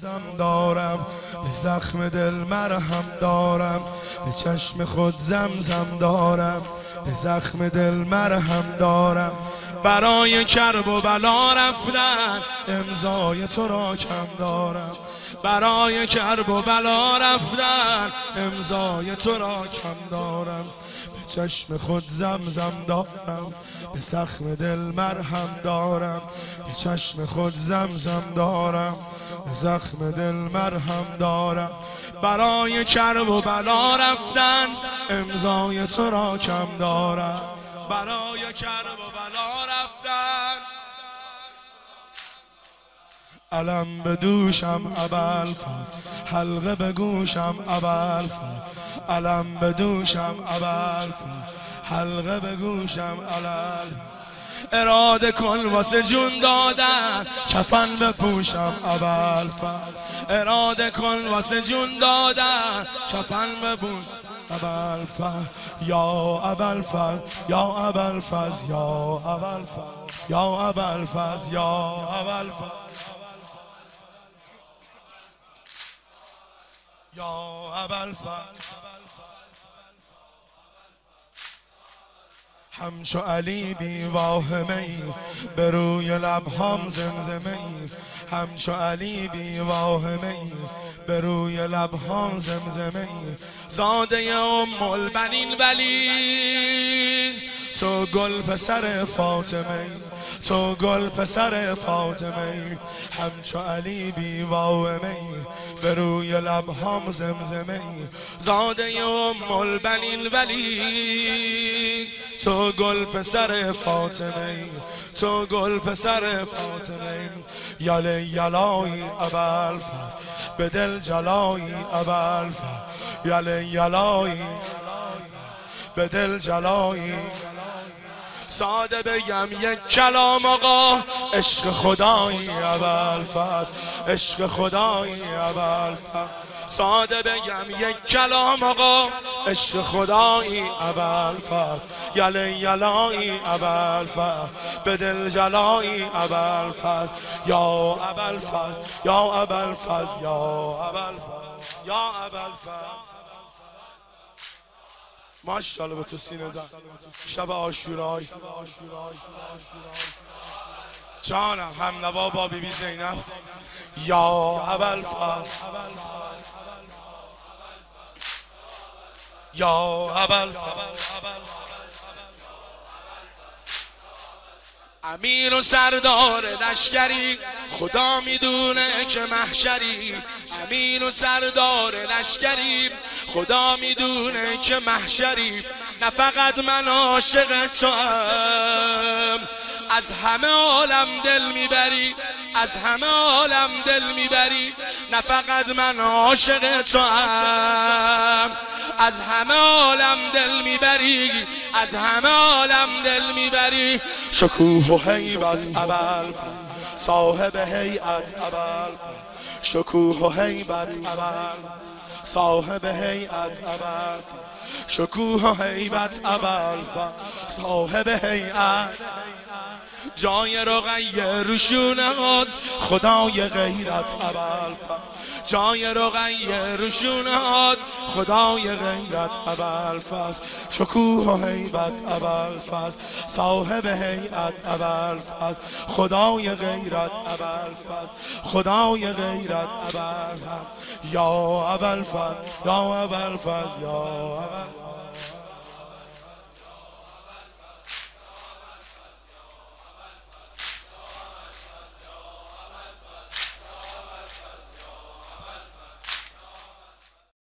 زم دارم به زخم دل مرهم دارم به چشم خود زمزم دارم به زخم دل مرهم دارم. برای کرب و بلا رفتن امضای تو را کم دارم. برای کرب و بلا رفتن امضای تو را کم دارم. به چشم خود زمزم دارم به زخم دل مرهم دارم. به چشم خود زمزم دارم. به زخم دل مرهم دارم. برای کرب و بلا رفتن امضای تو را کم دارم. برای کرب و بلا رفتن. علم به دوشم ابل حلقه به گوشم ابل علم به دوشم ابل حلقه به گوشم علل اراده کن واسه جون دادن. کفن بپوشم اول اراده کن واسه جون دادن. کفن بپوشم ابل یا ابل یا ابل یا ابل یا ابل یا ابل یا ابل همچو علی بی واهمه ای به روی لبهام زمزمه ای. همچو علی بی واهمه ای به روی لبهام زمزمه ای. زاده ام البنین ولی تو گل پسر فاطمه ای. تو گل پسر فاطمه ای. همچو علی بی واهمه ای به روی لبهام زمزمه ای. زاده ام البنین ولی تو گل پسر فاطمه تو گل پسر فاطمه یل یلایی ابل به دل جلایی ابل یل یلایی به دل جلایی ساده بگم یک کلام آقا. عشق خدایی اول عشق خدایی اول ساده بگم یک کلام آقا. عشق خدایی اول فاز یل یلایی اول فاز به دل جلایی اول فاز یا اول فاز یا اول فاز یا اول فاز یا اول فاز ماشاءالله به تو سینه زن شب آشورای. جانم هم نوا با بی بی زینب. یا اول فاز یا ابل امیر و سردار لشکری خدا می‌دونه که محشری. امیر و سردار لشکری خدا می‌دونه که محشری. نه فقط من عاشق تو از همه عالم دل می‌بری از همه عالم دل می‌بری. نه فقط من عاشق تو از همه عالم دل می‌بری از همه عالم دل می‌بری. شکوه و حیبت ابل صاحب هیئت ابل شکوه و حیبت ابل صاحب هیئت ابل شکوه و حیبت ابل صاحب هیئت جای رقیه روشونهات خدای غیرت ابل جای رقیه روشونهات خدای غیرت ابل فز شکوه و حیبت ابل فز صاحب هیئت ابل فز خدای غیرت ابل فز خدای غیرت ابل یا ابل فز یا ابل فز یا